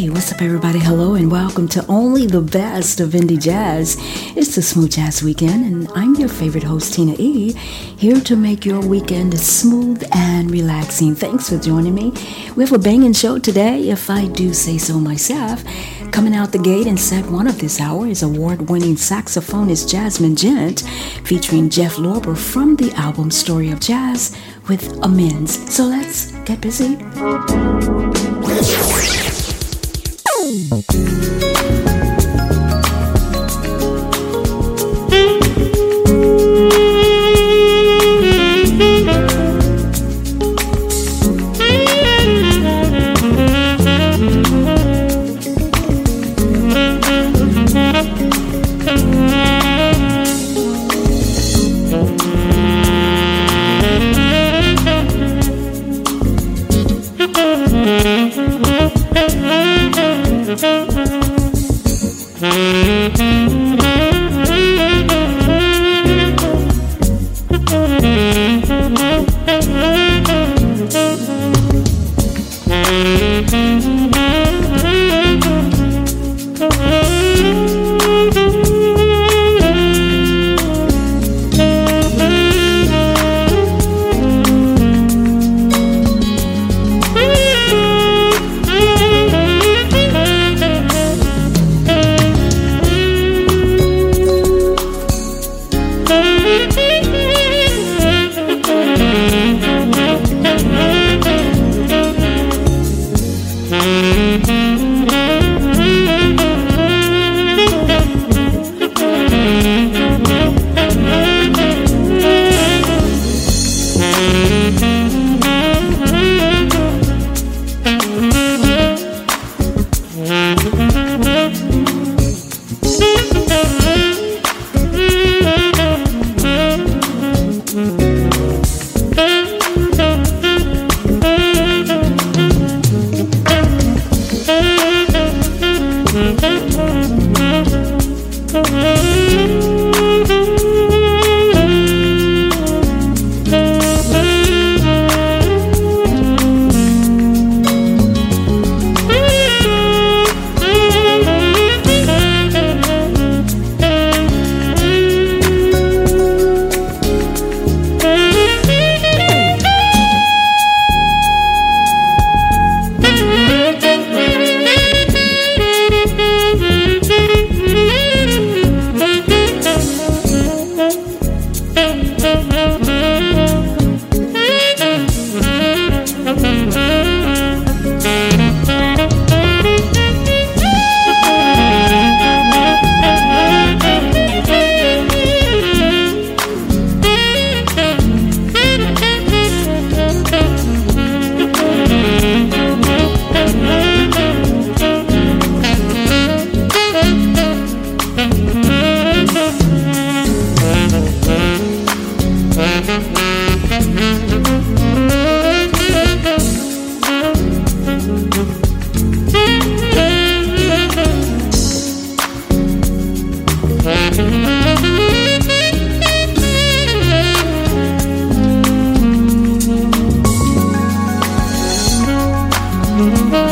Hey, what's up, everybody? Hello, and welcome to Only the Best of Indie Jazz. It's the Smooth Jazz Weekend, and I'm your favorite host, Tina E, here to make your weekend smooth and relaxing. Thanks for joining me. We have a banging show today, if I do say so myself. Coming out the gate in set one of this hour is award winning saxophonist Jazmin Ghent, featuring Jeff Lorber from the album Story of Jazz with Amends. So let's get busy. Thank you. Mm-hmm.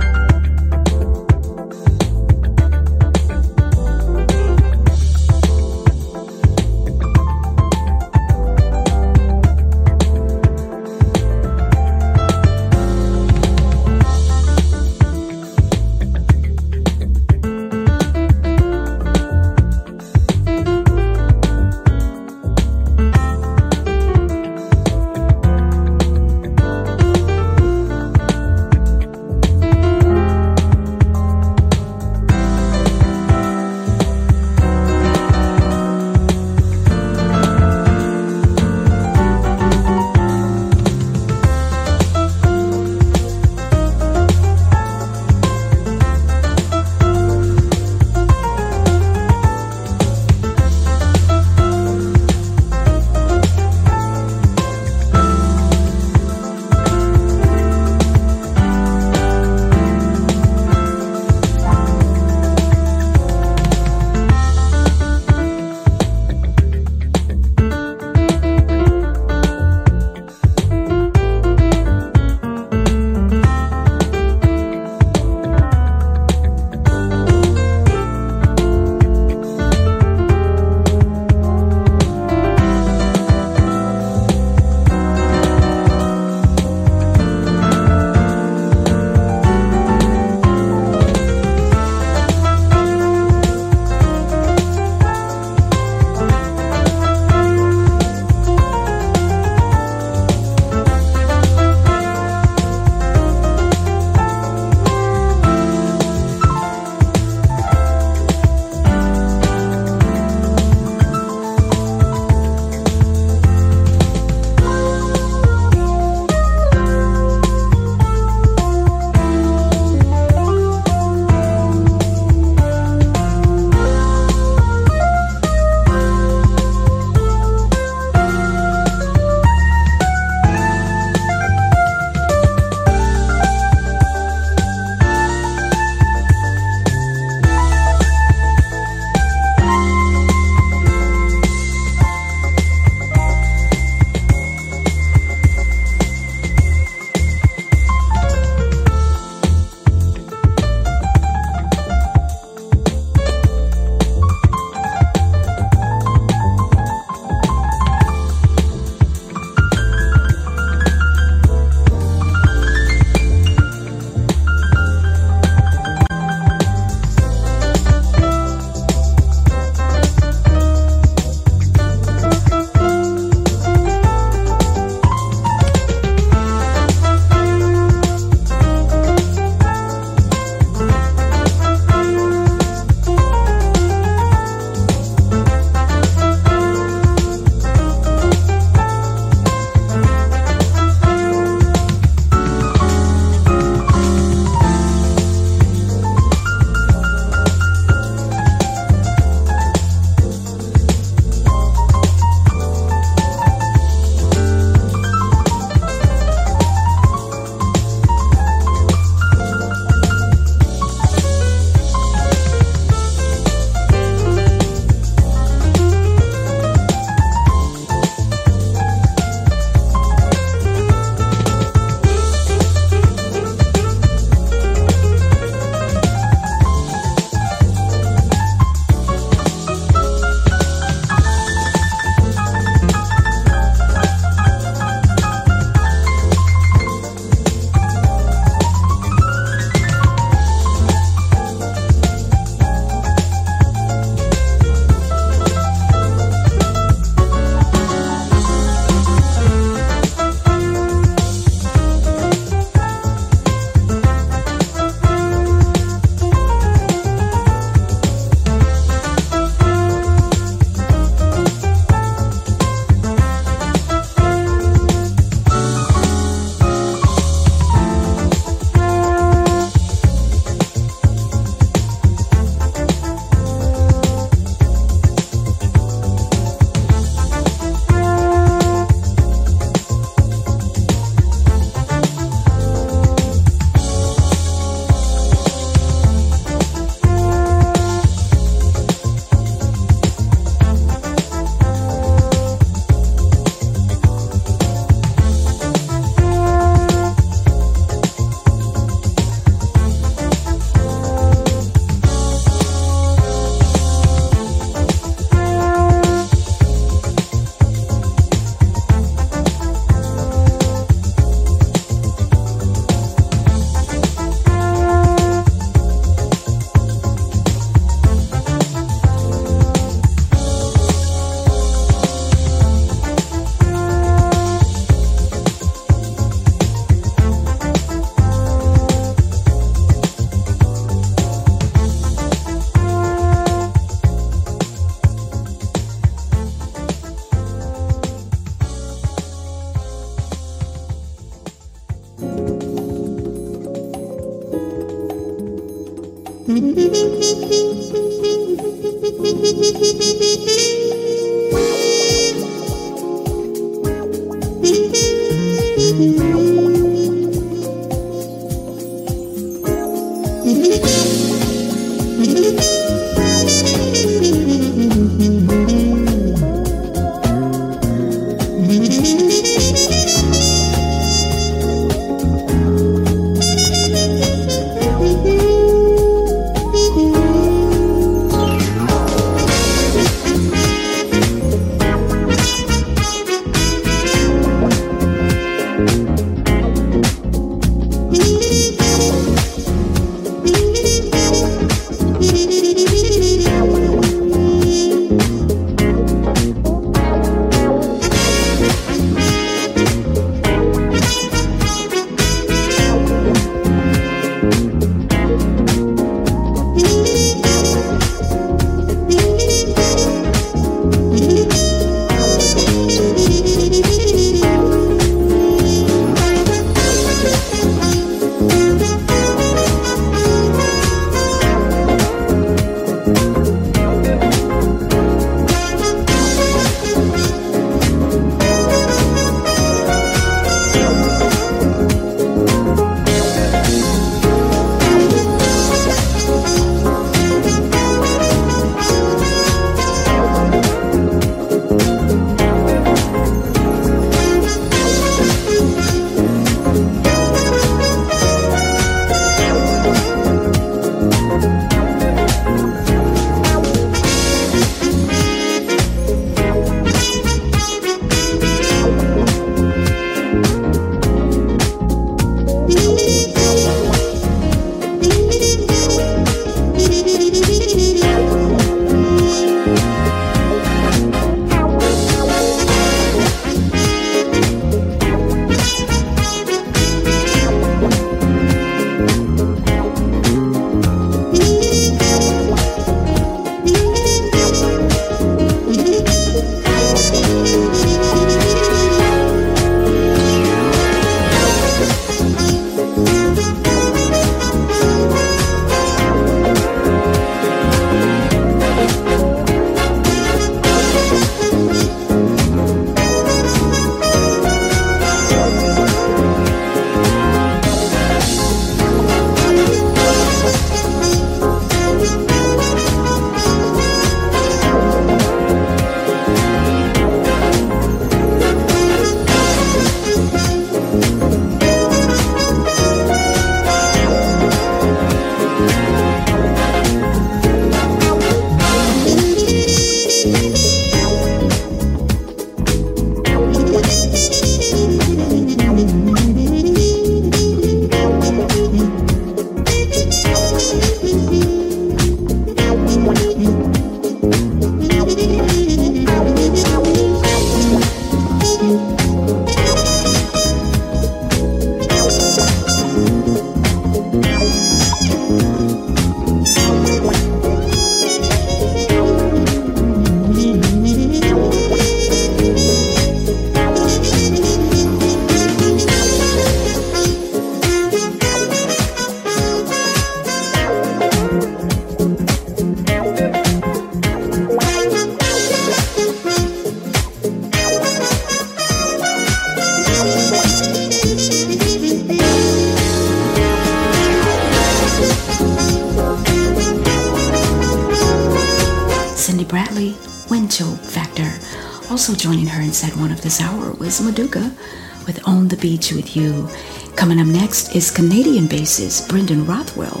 With On the Beach with You. Coming up next is Canadian bassist Brendan Rothwell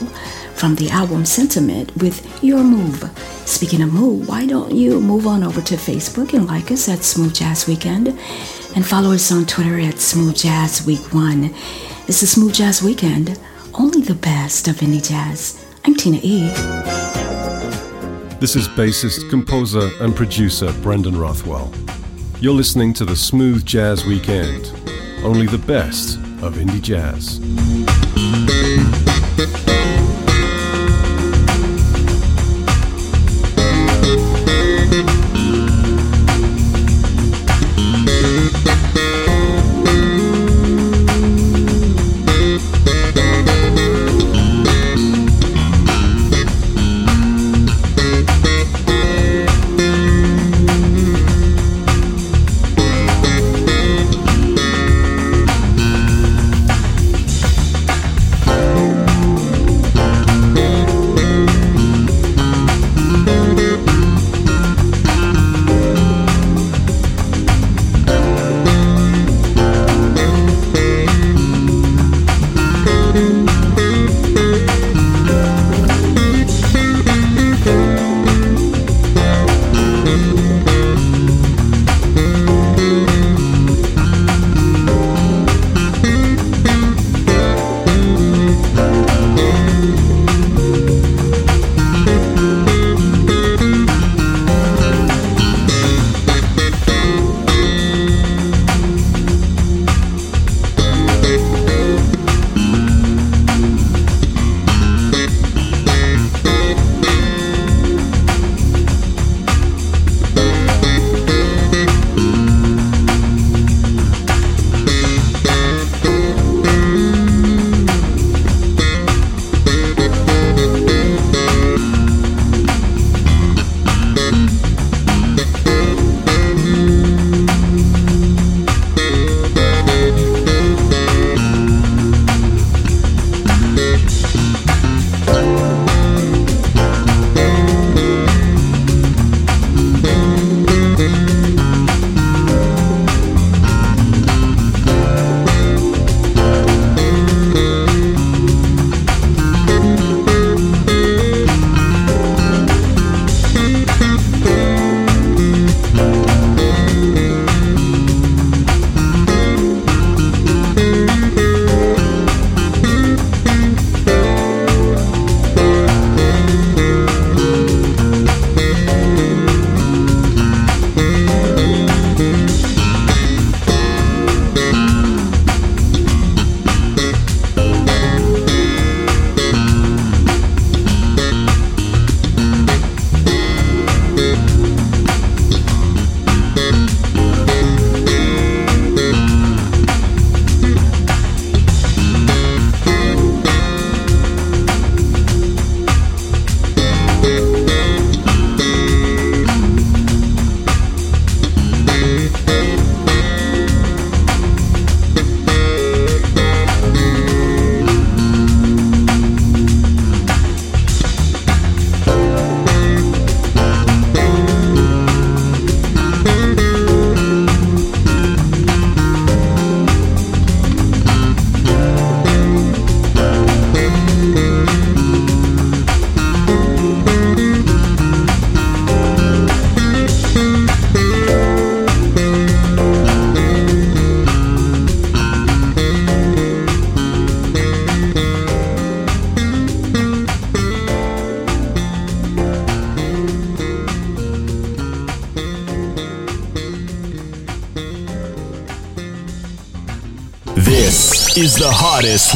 from the album Sentiment with Your Move. Speaking of move, why don't you move on over to Facebook and like us at Smooth Jazz Weekend and follow us on Twitter at Smooth Jazz Week 1. This is Smooth Jazz Weekend, only the best of indie jazz. I'm Tina E. This is bassist, composer, and producer Brendan Rothwell. You're listening to the Smooth Jazz Weekend, only the best of indie jazz.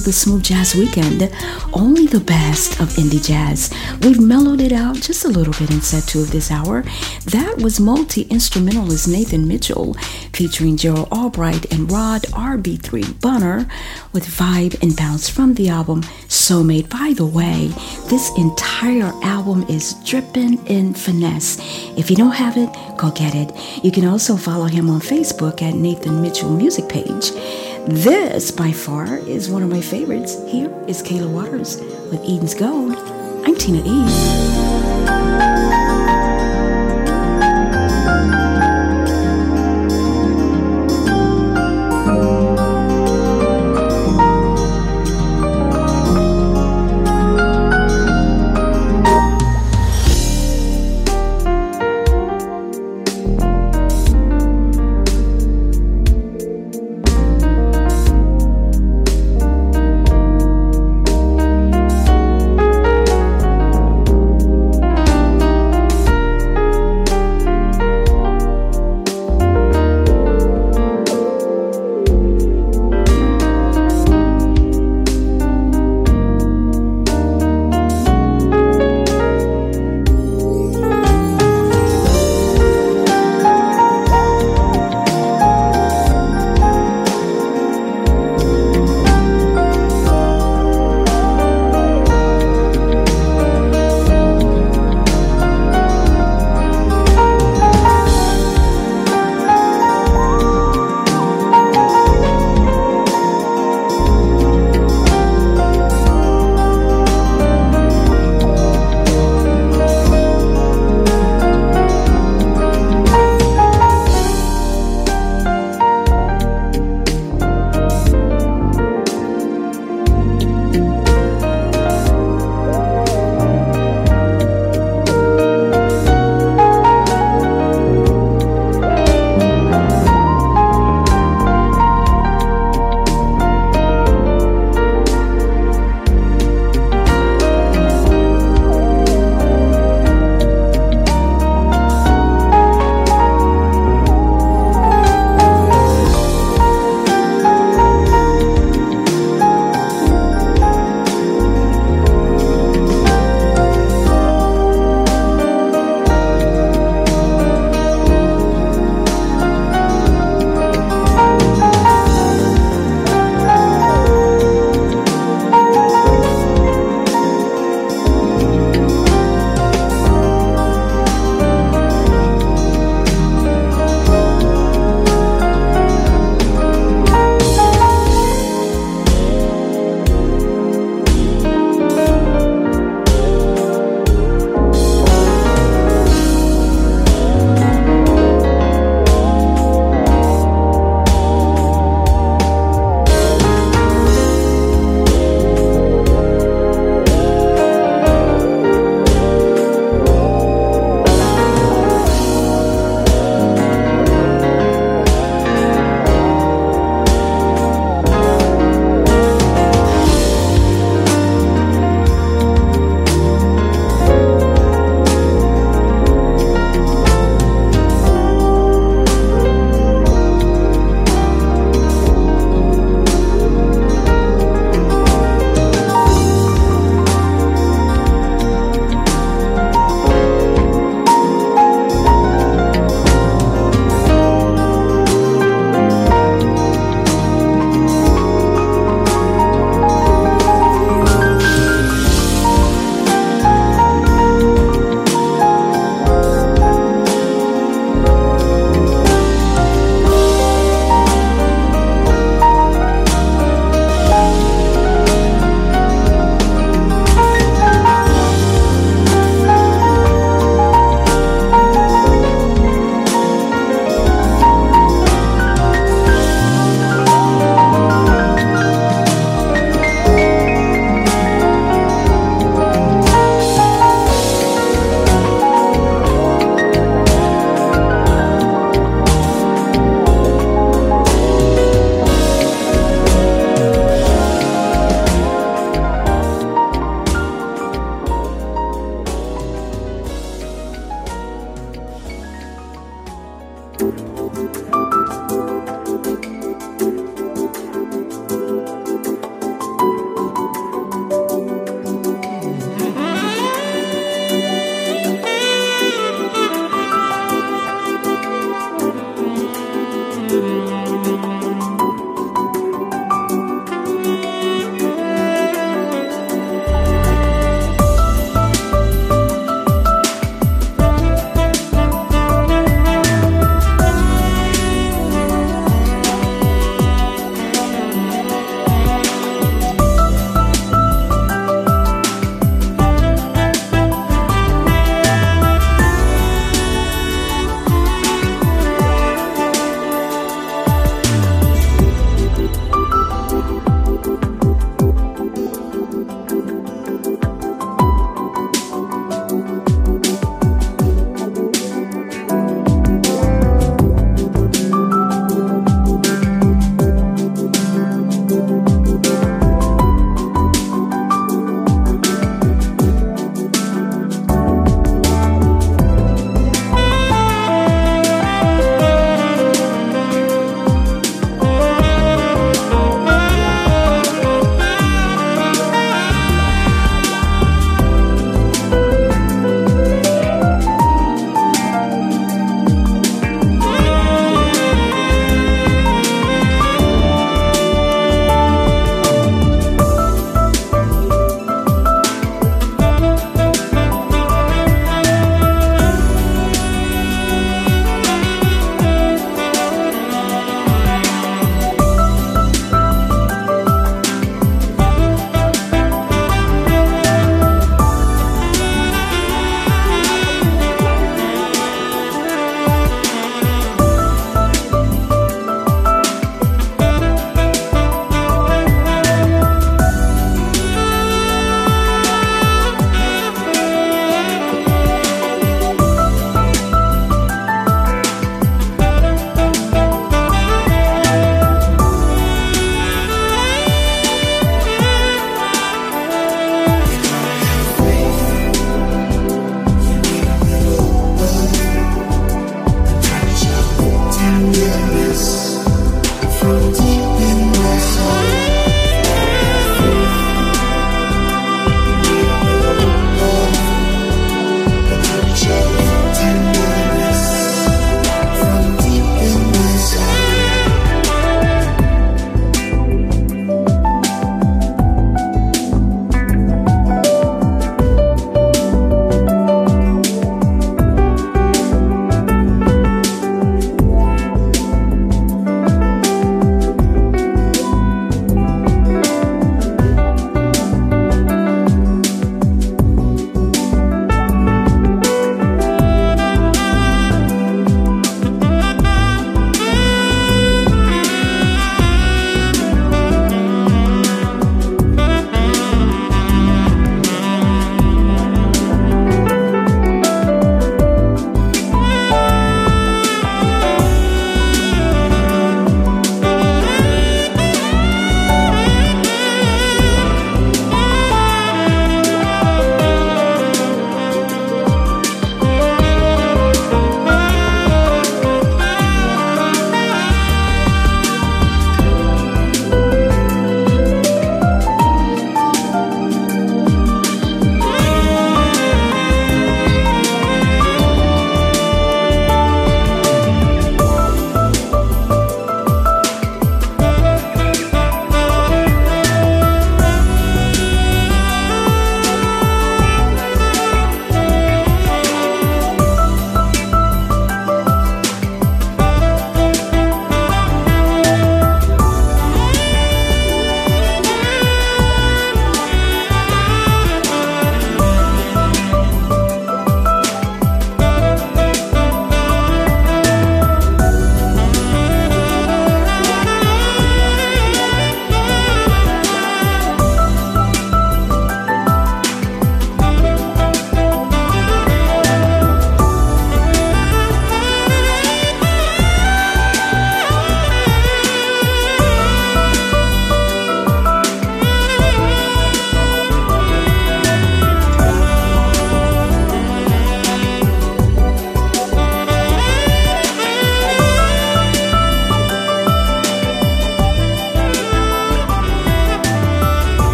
The Smooth Jazz Weekend, only the best of indie jazz. We've mellowed it out just a little bit in set two of this hour. That was multi instrumentalist Nathan Mitchell featuring Gerald Albright and Rod RB3 Bunner with Vibe and Bounce from the album Soulmate. By the way, this entire album is dripping in finesse. If you don't have it, go get it. You can also follow him on Facebook at Nathan Mitchell Music Page. This, by far, is one of my favorites. Here is Kayla Waters with Eden's Gold. I'm Tina E.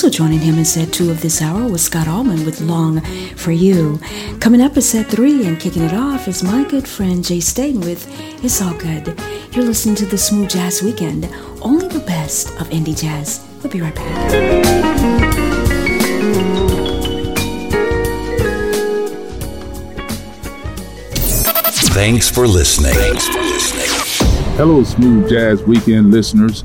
Also joining him in set two of this hour was Scott Allman with Long for You. Coming up is set three and kicking it off is my good friend Jay Staton with It's All Good. You're listening to the Smooth Jazz Weekend, only the best of indie jazz. We'll be right back. Thanks for listening. Thanks for listening. Hello, Smooth Jazz Weekend listeners.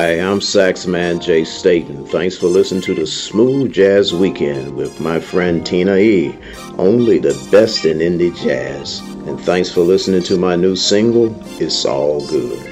Hi, I'm Saxman Jay Staton. Thanks for listening to the Smooth Jazz Weekend with my friend Tina E. Only the best in indie jazz. And thanks for listening to my new single, It's All Good.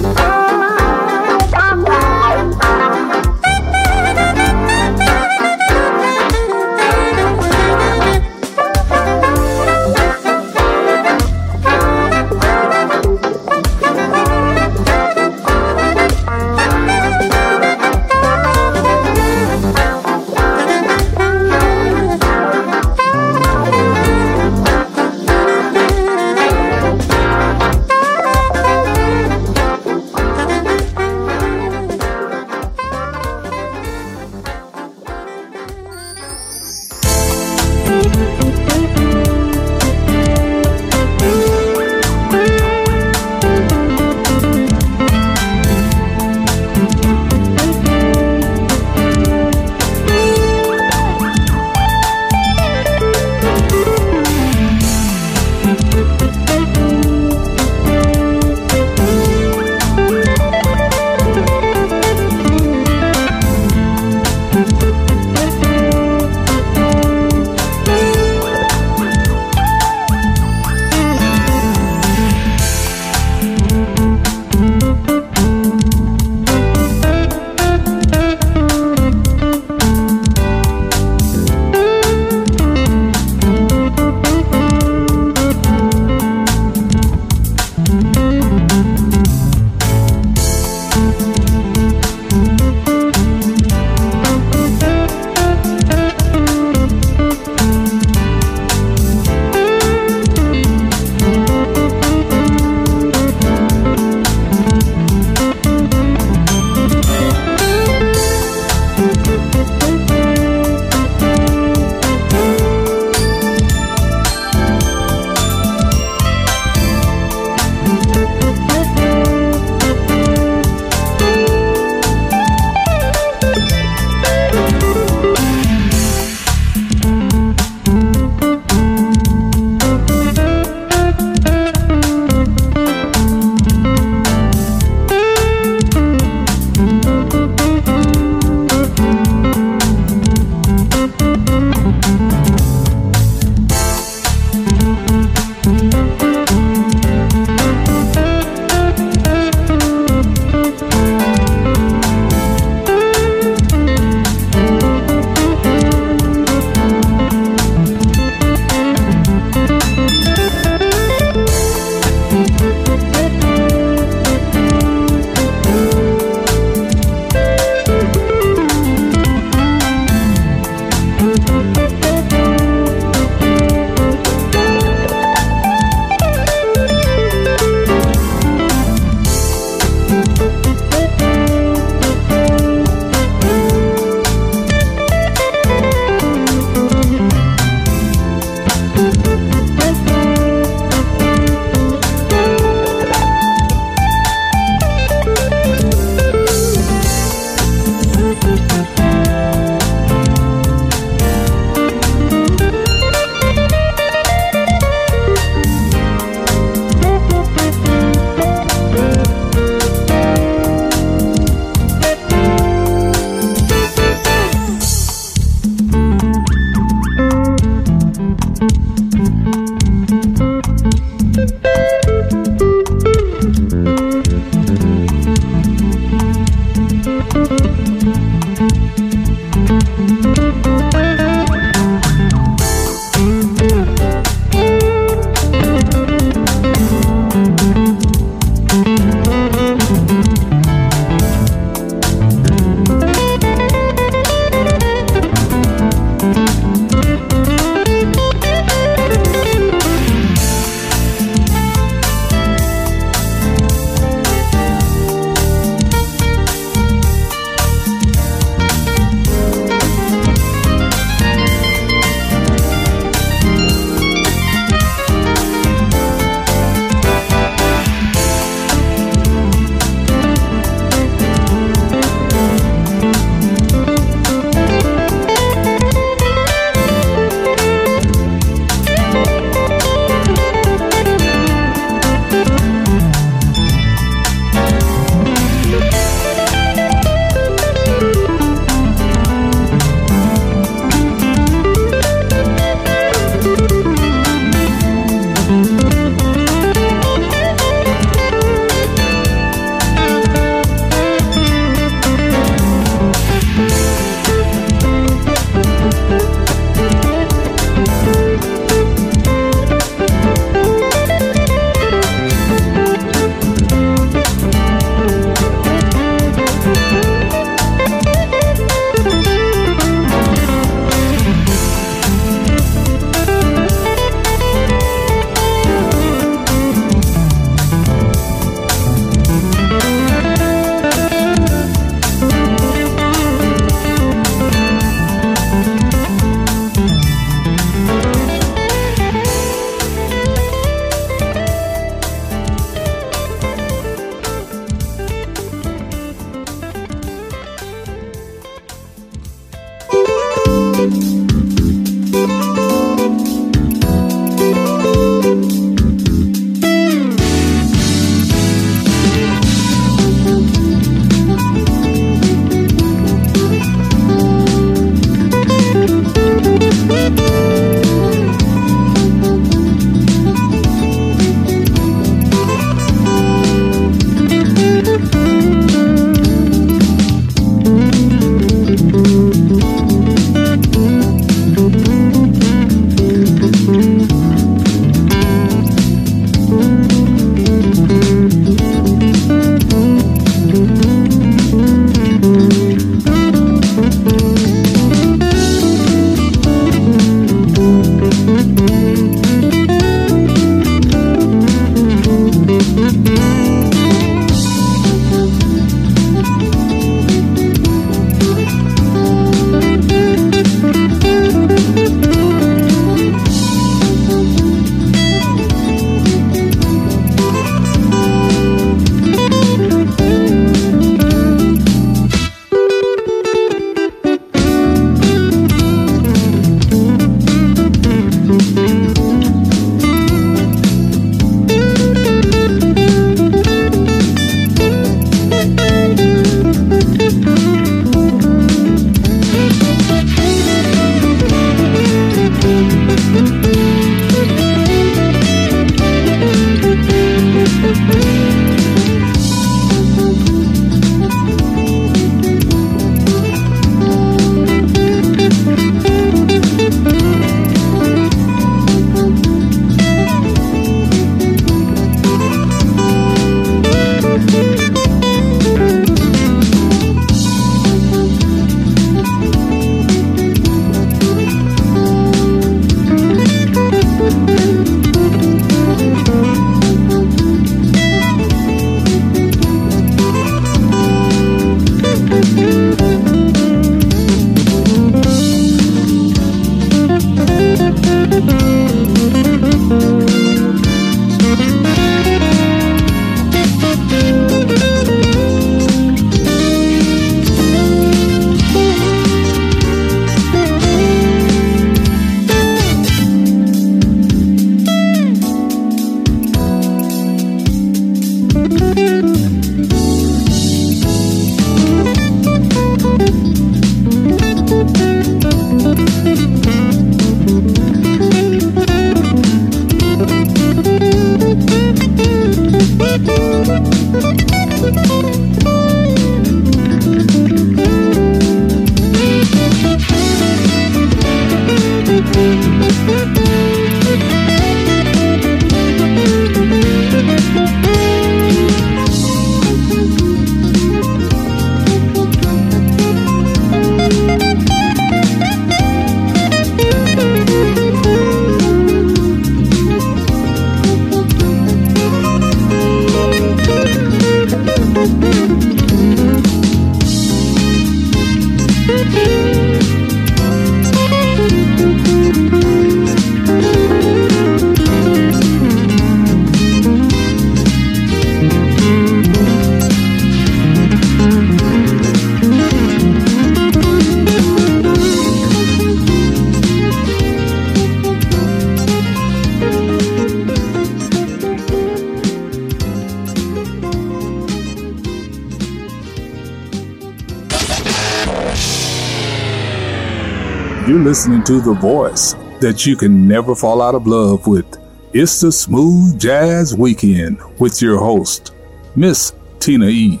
Listening to the voice that you can never fall out of love with. It's the Smooth Jazz Weekend with your host, Miss Tina E.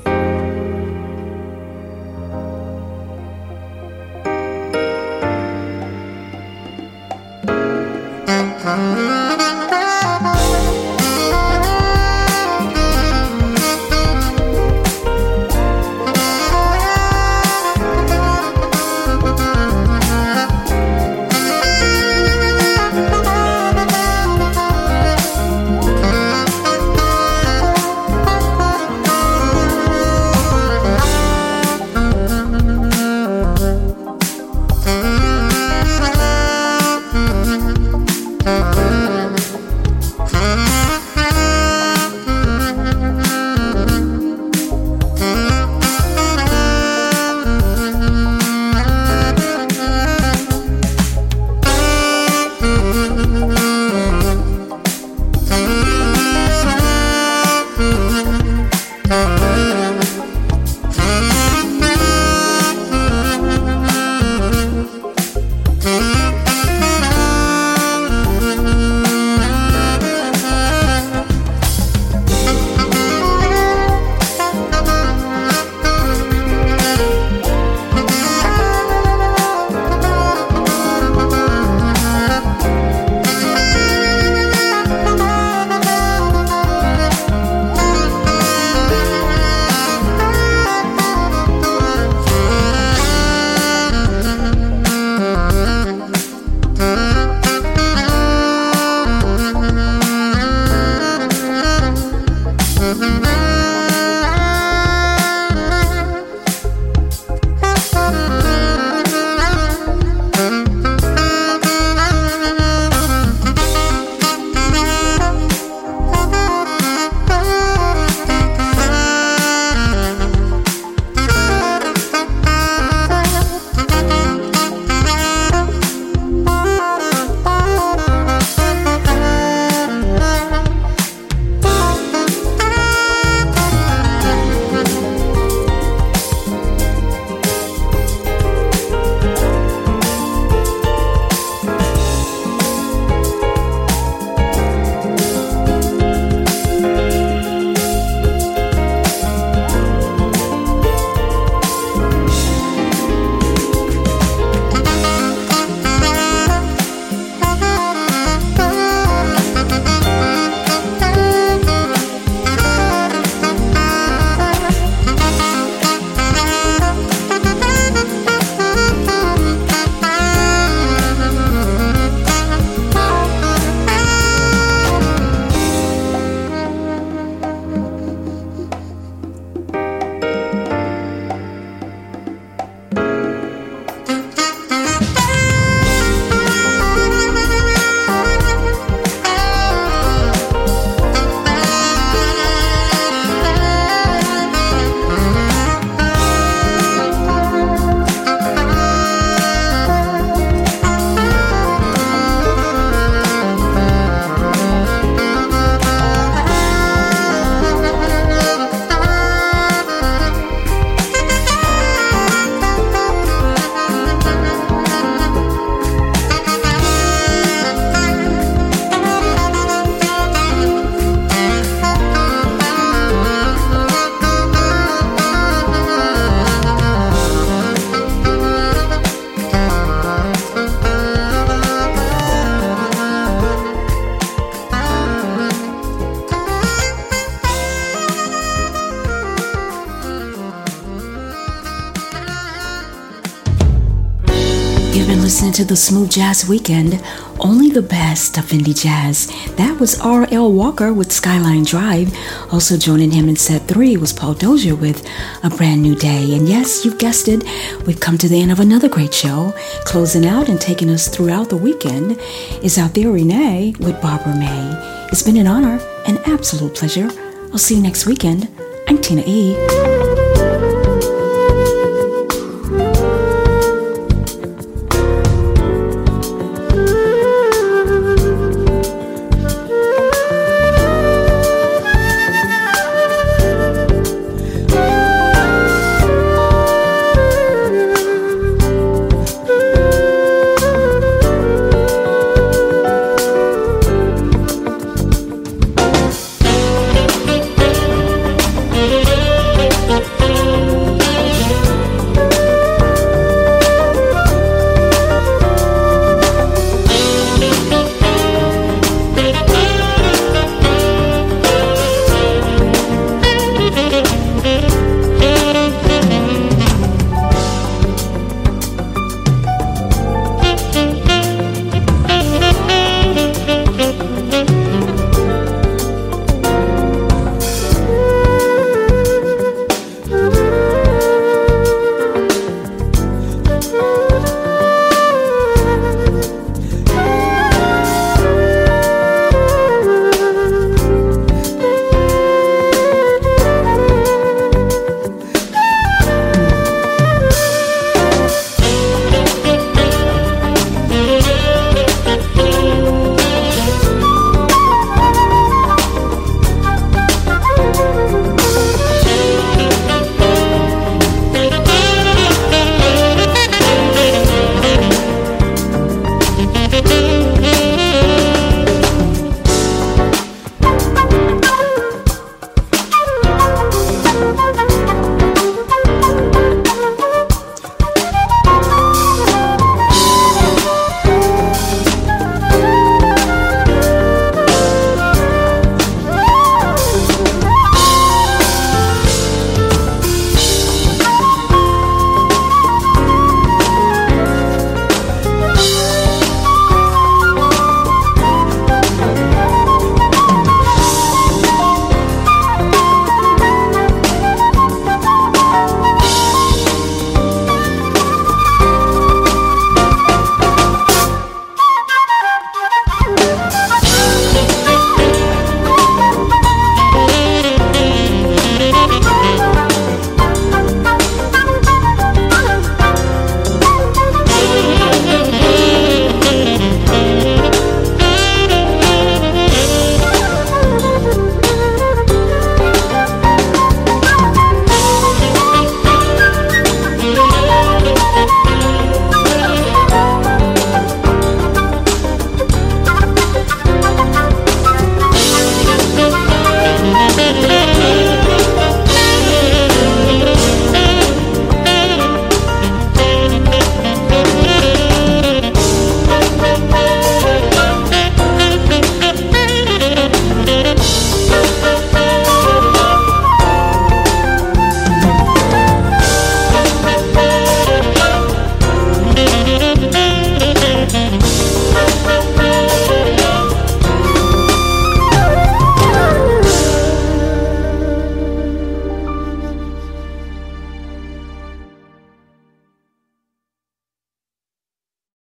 to the Smooth Jazz Weekend, only the best of indie jazz. That was R.L. Walker with Skyline Drive. Also joining him in set three was Paul Dozier with A Brand New Day. And yes, you've guessed it, we've come to the end of another great show. Closing out and taking us throughout the weekend is Althea Rene with Barbara May. It's been an honor, an absolute pleasure. I'll see you next weekend. I'm Tina E.